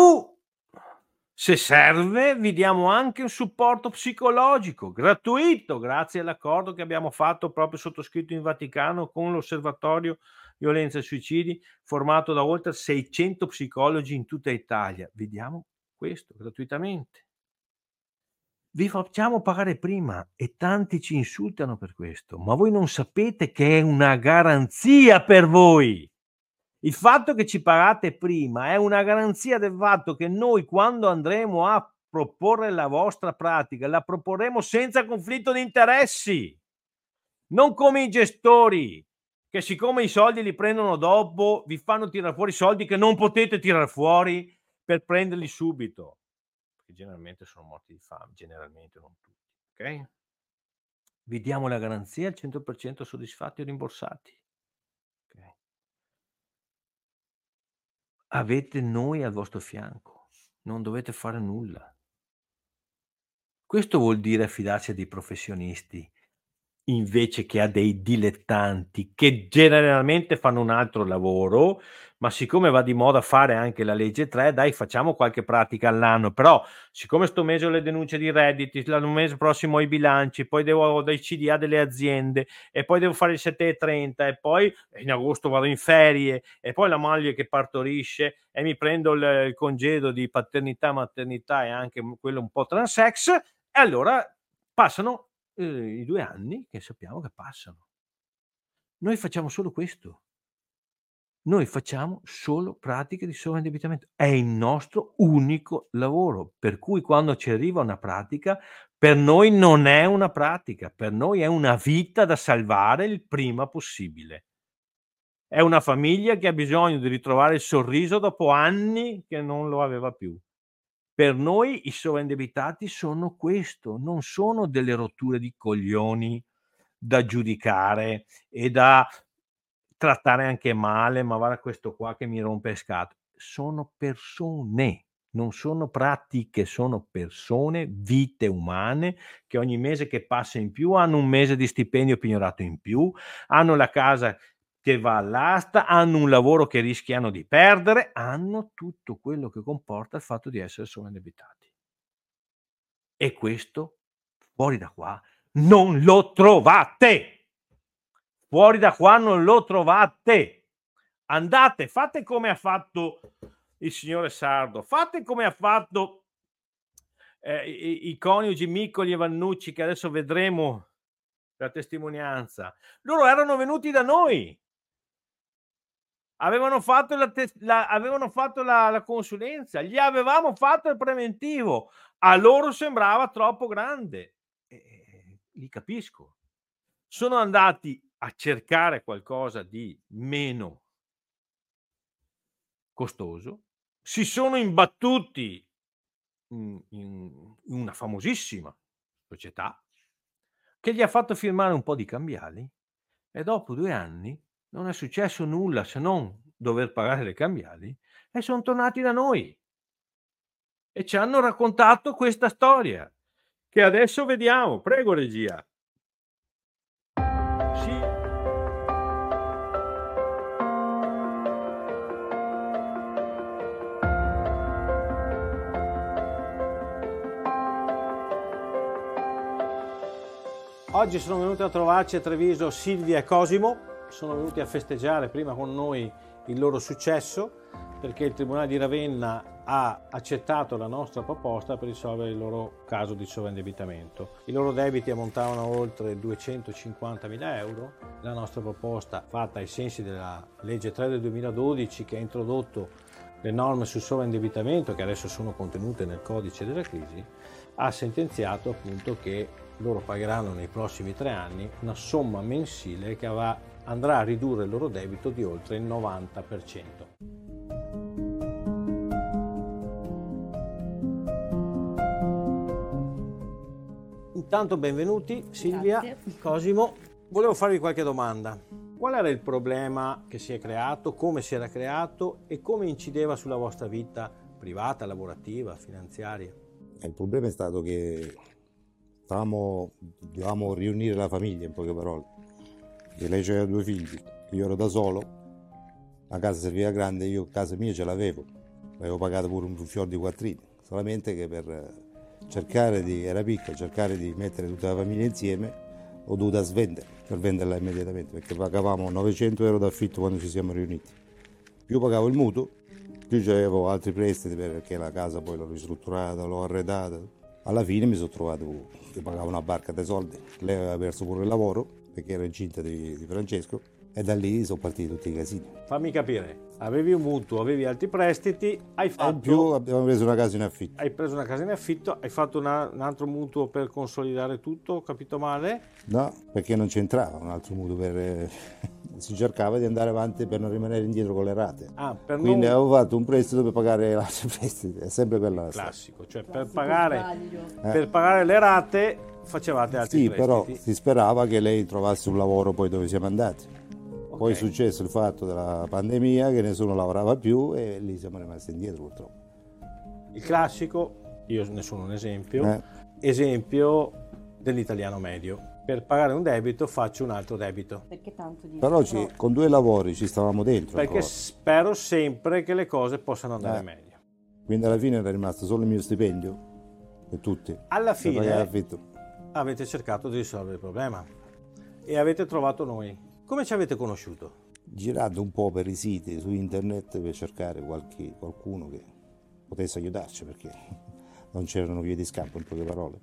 se serve, vi diamo anche un supporto psicologico gratuito, grazie all'accordo che abbiamo fatto proprio sottoscritto in Vaticano con l'Osservatorio Violenza e Suicidi, formato da oltre 600 psicologi in tutta Italia. Vediamo questo gratuitamente. Vi facciamo pagare prima e tanti ci insultano per questo, ma voi non sapete che è una garanzia per voi. Il fatto che ci pagate prima è una garanzia del fatto che noi quando andremo a proporre la vostra pratica la proporremo senza conflitto di interessi, non come i gestori che siccome i soldi li prendono dopo vi fanno tirare fuori soldi che non potete tirare fuori per prenderli subito, perché generalmente sono morti di fame, generalmente non tutti, ok? Vi diamo la garanzia al 100% soddisfatti e rimborsati. Avete noi al vostro fianco, non dovete fare nulla. Questo vuol dire affidarsi a dei professionisti invece che a dei dilettanti che generalmente fanno un altro lavoro, ma siccome va di moda fare anche la legge 3, dai, facciamo qualche pratica all'anno. Però, siccome sto mese ho le denunce di redditi, l'anno mese prossimo ho i bilanci, poi devo dai CDA delle aziende, e poi devo fare il 7,30, e poi in agosto vado in ferie, e poi la moglie che partorisce, e mi prendo il, il congedo di paternità, maternità e anche quello un po' transex, e allora passano eh, i due anni che sappiamo che passano. Noi facciamo solo questo noi facciamo solo pratiche di sovraindebitamento. È il nostro unico lavoro, per cui quando ci arriva una pratica, per noi non è una pratica, per noi è una vita da salvare il prima possibile. È una famiglia che ha bisogno di ritrovare il sorriso dopo anni che non lo aveva più. Per noi i sovraindebitati sono questo, non sono delle rotture di coglioni da giudicare e da trattare anche male, ma guarda questo qua che mi rompe scatole. Sono persone, non sono pratiche, sono persone, vite umane che ogni mese che passa in più hanno un mese di stipendio pignorato in più, hanno la casa che va all'asta, hanno un lavoro che rischiano di perdere, hanno tutto quello che comporta il fatto di essere sovrindebitati. E questo fuori da qua non lo trovate. Fuori da qua non lo trovate. Andate, fate come ha fatto il signore Sardo, fate come ha fatto eh, i, i, coniugi Miccoli e Vannucci, che adesso vedremo la testimonianza. Loro erano venuti da noi, avevano fatto la, te- la, avevano fatto la, la consulenza, gli avevamo fatto il preventivo, a loro sembrava troppo grande. E, li capisco. Sono andati a cercare qualcosa di meno costoso, si sono imbattuti in, in, una famosissima società che gli ha fatto firmare un po' di cambiali e dopo due anni non è successo nulla se non dover pagare le cambiali e sono tornati da noi e ci hanno raccontato questa storia che adesso vediamo. Prego regia. Oggi sono venuti a trovarci a Treviso Silvia e Cosimo, sono venuti a festeggiare prima con noi il loro successo perché il Tribunale di Ravenna ha accettato la nostra proposta per risolvere il loro caso di sovraindebitamento. I loro debiti ammontavano a oltre 250.000 euro. La nostra proposta, fatta ai sensi della legge 3 del 2012 che ha introdotto le norme sul sovraindebitamento che adesso sono contenute nel codice della crisi, ha sentenziato appunto che loro pagheranno nei prossimi tre anni una somma mensile che va, andrà a ridurre il loro debito di oltre il 90%. Intanto benvenuti Silvia, Grazie. Cosimo. Volevo farvi qualche domanda. Qual era il problema che si è creato, come si era creato e come incideva sulla vostra vita privata, lavorativa, finanziaria?
Il problema è stato che stavamo, dovevamo riunire la famiglia in poche parole. E lei aveva due figli, io ero da solo, la casa serviva grande, io casa mia ce l'avevo, avevo pagato pure un fior di quattrini, solamente che per cercare di, era piccolo, cercare di mettere tutta la famiglia insieme ho dovuto svendere, per venderla immediatamente, perché pagavamo 900 euro d'affitto quando ci siamo riuniti. Più pagavo il mutuo, più avevo altri prestiti perché la casa poi l'ho ristrutturata, l'ho arredata, alla fine mi sono trovato che pagavo una barca dei soldi, lei aveva perso pure il lavoro perché era incinta di, di Francesco e da lì sono partiti tutti i casini.
Fammi capire, avevi un mutuo, avevi altri prestiti, hai fatto...
In più abbiamo preso una casa in affitto.
Hai preso una casa in affitto, hai fatto una, un altro mutuo per consolidare tutto, ho capito male?
No, perché non c'entrava un altro mutuo per... si cercava di andare avanti per non rimanere indietro con le rate. Ah, Quindi non... avevo fatto un prestito per pagare l'altro prestito, è sempre quella la
Classico, cioè per pagare, eh. per pagare, le rate facevate altri
sì,
prestiti.
Sì, però si sperava che lei trovasse un lavoro poi dove siamo andati. Okay. Poi è successo il fatto della pandemia che nessuno lavorava più e lì siamo rimasti indietro purtroppo.
Il classico, io ne sono un esempio, eh. esempio dell'italiano medio. Per pagare un debito faccio un altro debito.
Perché tanto di
Però ci- con due lavori ci stavamo dentro
Perché
ancora.
spero sempre che le cose possano andare
Eh.
meglio.
Quindi alla fine era rimasto solo il mio stipendio per tutti.
Alla fine. Avete cercato di risolvere il problema e avete trovato noi. Come ci avete conosciuto?
Girando un po' per i siti su internet per cercare qualche- qualcuno che potesse aiutarci perché non c'erano vie di scampo in poche parole.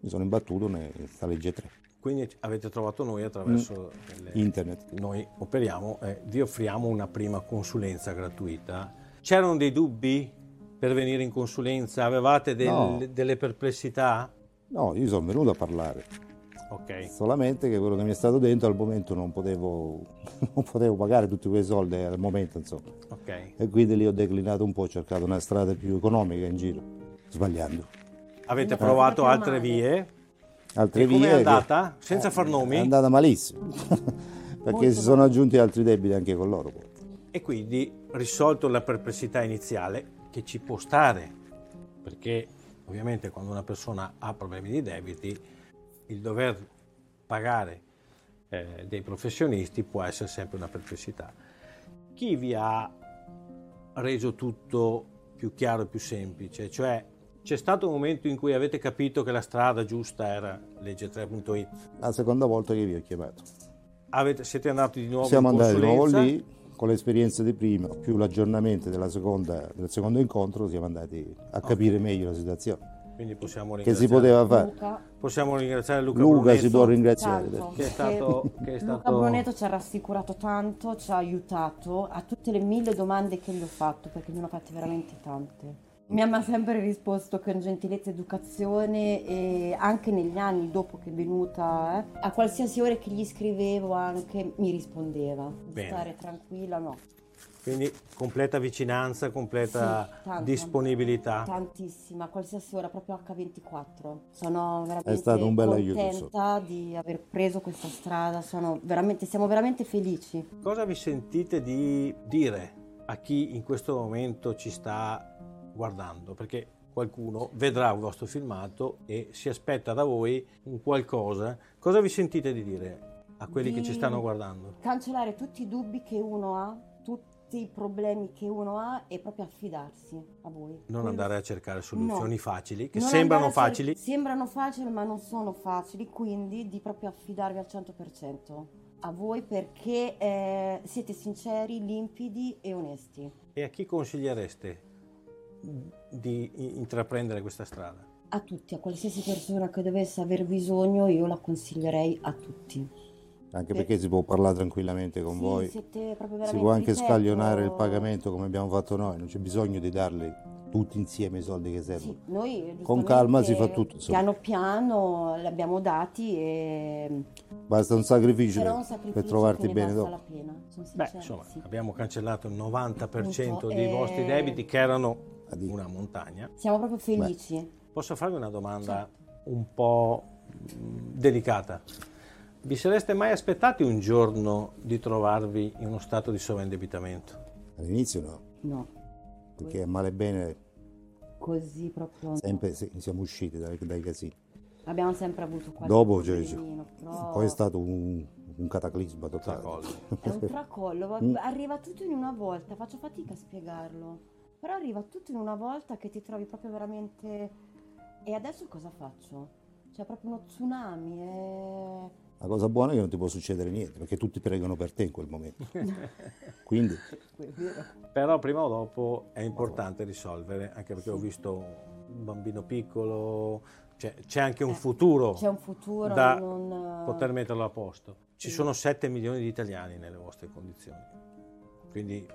Mi sono imbattuto nella legge 3,
Quindi avete trovato noi attraverso le-
internet.
noi operiamo e vi offriamo una prima consulenza gratuita. C'erano dei dubbi per venire in consulenza? Avevate del-
No.
delle perplessità?
No, io sono venuto a parlare,
Ok,
solamente che quello che mi è stato dentro al momento non potevo, non potevo pagare tutti quei soldi al momento, insomma.
ok.
E quindi lì ho declinato un po', ho cercato una strada più economica in giro, sbagliando.
Avete
Quindi
provato altre vie?
Altre
E
vie che-
andata? Senza far
È
nomi?
andata malissimo, perché
Molto
si sono aggiunti altri debiti anche con loro. poi.
E quindi risolto la perplessità iniziale che ci può stare, perché ovviamente quando una persona ha problemi di debiti, il dover pagare eh, dei professionisti può essere sempre una perplessità. Chi vi ha reso tutto più chiaro e più semplice? Cioè c'è stato un momento in cui avete capito che la strada giusta era legge 3.it?
La seconda volta che vi ho chiamato.
Avete- siete andati di nuovo
Siamo
in
andati di nuovo
consulenza?
lì, con l'esperienza di prima, più l'aggiornamento della seconda- del secondo incontro, siamo andati a capire meglio la situazione.
Quindi possiamo
Che
ringraziare,
si poteva fare.
Luca,
possiamo ringraziare Luca,
Luca
Brunetto,
si può ringraziare.
tanto,
che è stato, che è
Luca
stato
Brunetto ci ha rassicurato tanto, ci ha aiutato a tutte le mille domande che gli ho fatto, perché ne ho fatte veramente tante. Mi ha sempre risposto con gentilezza ed educazione e anche negli anni dopo che è venuta, eh, a qualsiasi ora che gli scrivevo anche mi rispondeva. Di
Bene.
Stare tranquilla, no.
quindi completa vicinanza, completa
Sì, tanto.
disponibilità.
Tantissima, qualsiasi ora, proprio H24. Sono veramente
È stato un bel aiuto,
contenta di aver preso questa strada, sono veramente, siamo veramente felici.
Cosa vi sentite di dire a chi in questo momento ci sta guardando? Perché qualcuno vedrà un vostro filmato e si aspetta da voi un qualcosa. Cosa vi sentite di dire a quelli che ci stanno guardando?
Cancellare tutti i dubbi che uno ha, tutti i problemi che uno ha e proprio affidarsi a voi.
Non
Quello-
andare a cercare soluzioni
No.
facili, che
Non
sembrano
cer-
facili,
Sembrano facili, ma non sono facili, quindi di proprio affidarvi al 100% a voi perché eh, siete sinceri, limpidi e onesti.
E a chi consigliereste di intraprendere questa strada?
A tutti, a qualsiasi persona che dovesse aver bisogno, io la consiglierei a tutti.
Anche perché si può parlare tranquillamente con
Sì,
voi.
siete proprio
Si può anche
ripeto,
scaglionare il pagamento come abbiamo fatto noi, non c'è bisogno di darli tutti insieme i soldi che servono.
Sì, noi
Con calma si fa tutto, insomma.
Piano piano li abbiamo dati e
Basta un sacrificio
un sacrificio
per trovarti bene dopo.
la pena. Sono
Beh, insomma,
sì.
abbiamo cancellato il 90%
Appunto,
dei
eh,
vostri debiti che erano
Addio.
una montagna.
Siamo proprio felici.
Posso farvi una domanda un po' mh, delicata? Vi sareste mai aspettati un giorno di trovarvi in uno stato di sovraindebitamento?
All'inizio no,
No,
perché a male bene
così proprio.
sempre sì, siamo usciti dai, dai casini.
Abbiamo sempre avuto qualche
Dopo cioè,
però
poi è stato un, un cataclisma totale.
Tracollo.
è un tracollo, ma
Mm.
arriva tutto in una volta, faccio fatica a spiegarlo. Però arriva tutto in una volta che ti trovi proprio veramente... E adesso cosa faccio? C'è proprio uno tsunami e...
La cosa buona è che non ti può succedere niente, perché tutti pregano per te in quel momento. Quindi
Però prima o dopo è importante risolvere, anche perché ho visto un bambino piccolo, cioè, c'è anche un
Eh,
futuro
C'è un futuro,
da
non...
poter metterlo a posto. Ci
Sì.
sono 7 milioni di italiani nelle vostre condizioni, quindi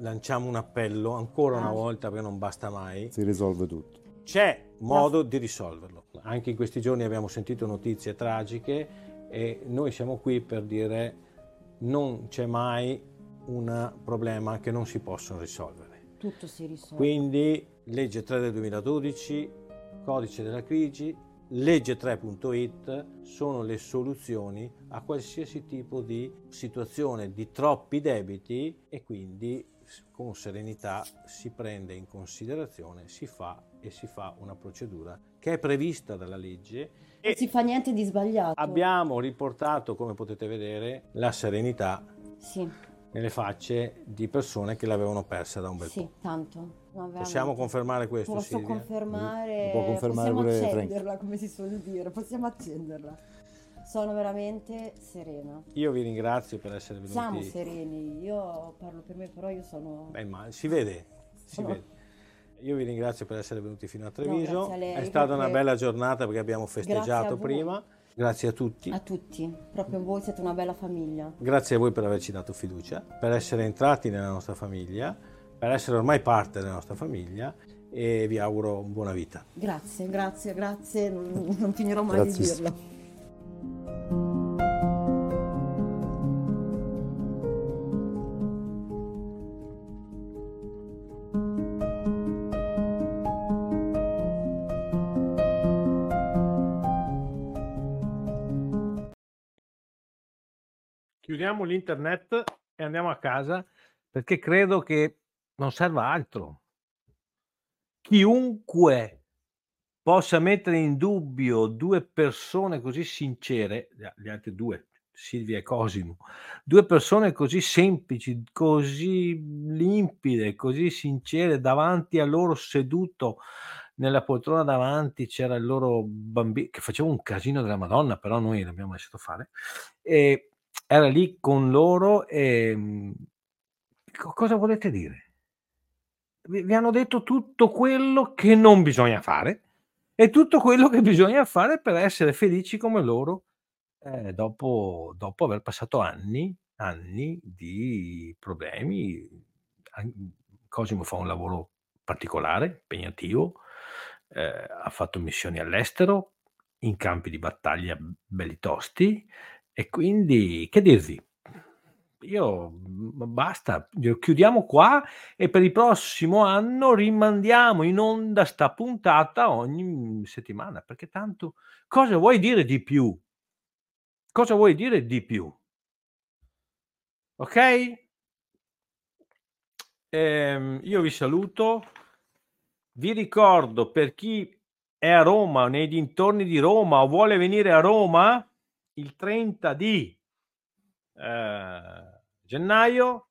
lanciamo un appello ancora una
Ah.
volta perché non basta mai.
si risolve tutto.
C'è modo di risolverlo. Anche in questi giorni abbiamo sentito notizie tragiche e noi siamo qui per dire non c'è mai un problema che non si possono risolvere.
Tutto si risolve.
Quindi legge 3 del 2012, codice della crisi, legge 3.it sono le soluzioni a qualsiasi tipo di situazione di troppi debiti e quindi con serenità si prende in considerazione, si fa e si fa una procedura che è prevista dalla legge.
Non si fa niente di sbagliato.
Abbiamo riportato, come potete vedere, la serenità
Sì,
nelle facce di persone che l'avevano persa da un bel
sì,
po'.
tanto. No, veramente.
Possiamo confermare questo,
Posso
Silvia?
confermare,
Lo può confermare
possiamo
Frank.
accenderla, come si suol dire, possiamo accenderla. Sono veramente serena.
Io vi ringrazio per essere venuti.
Siamo sereni, io parlo per me, però io sono...
Beh, ma si vede, si
No.
vede. Io vi ringrazio per essere venuti fino a
No,
Treviso.
grazie a lei,
è stata una bella giornata perché abbiamo
Grazie
festeggiato
voi.
prima. Grazie a tutti.
A tutti, proprio voi siete una bella famiglia.
Grazie a voi per averci dato fiducia, per essere entrati nella nostra famiglia, per essere ormai parte della nostra famiglia e vi auguro buona vita.
Grazie, grazie, grazie, non, non finirò mai
Grazie.
di dirlo.
Chiudiamo l'internet e andiamo a casa perché credo che non serva altro. Chiunque possa mettere in dubbio due persone così sincere, le altre due, Silvia e Cosimo, due persone così semplici, così limpide, così sincere, davanti a loro seduto nella poltrona davanti c'era il loro bambino che faceva un casino della Madonna, però noi l'abbiamo lasciato fare. E era lì con loro e mh, co- cosa volete dire? Vi, vi hanno detto tutto quello che non bisogna fare e tutto quello che bisogna fare per essere felici come loro eh, dopo, dopo aver passato anni, anni di problemi. Cosimo fa un lavoro particolare, impegnativo, eh, ha fatto missioni all'estero, in campi di battaglia belli tosti, e quindi che dirvi? Io m- basta, chiudiamo qua e per il prossimo anno rimandiamo in onda sta puntata ogni settimana, perché tanto cosa vuoi dire di più? Cosa vuoi dire di più? Ok? Ehm, io vi saluto. Vi ricordo per chi è a Roma, nei dintorni di Roma o vuole venire a Roma, il 30 di eh, gennaio,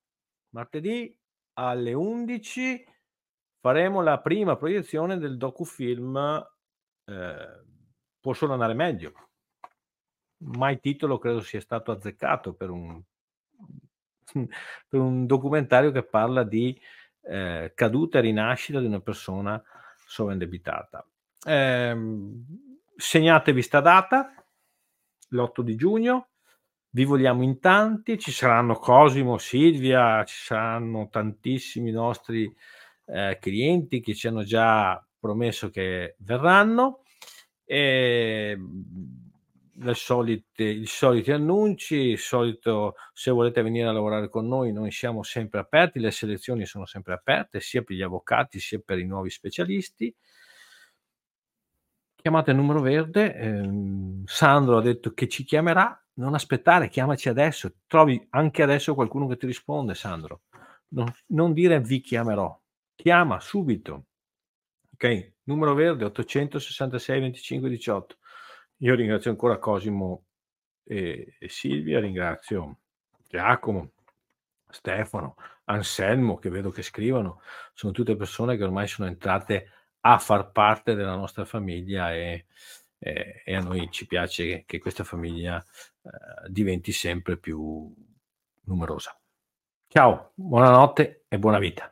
martedì alle 11, faremo la prima proiezione del docufilm eh, Può solo andare meglio. Mai titolo credo sia stato azzeccato per un, per un documentario che parla di eh, caduta e rinascita di una persona sovrindebitata. Ehm, segnatevi sta data, l'8 di giugno, vi vogliamo in tanti, ci saranno Cosimo, Silvia, ci saranno tantissimi nostri eh, clienti che ci hanno già promesso che verranno. E, le solite, i soliti annunci, il solito se volete venire a lavorare con noi, noi siamo sempre aperti, le selezioni sono sempre aperte, sia per gli avvocati sia per i nuovi specialisti. Chiamate il numero verde, ehm, Sandro ha detto che ci chiamerà, non aspettare, chiamaci adesso, trovi anche adesso qualcuno che ti risponde, Sandro. Non, non dire vi chiamerò, chiama subito. Ok, numero verde 866 25 18. Io ringrazio ancora Cosimo e, e Silvia, ringrazio Giacomo, Stefano, Anselmo, che vedo che scrivono, sono tutte persone che ormai sono entrate a far parte della nostra famiglia e, e- e a noi ci piace che, che questa famiglia eh, diventi sempre più numerosa. Ciao, buonanotte e buona vita.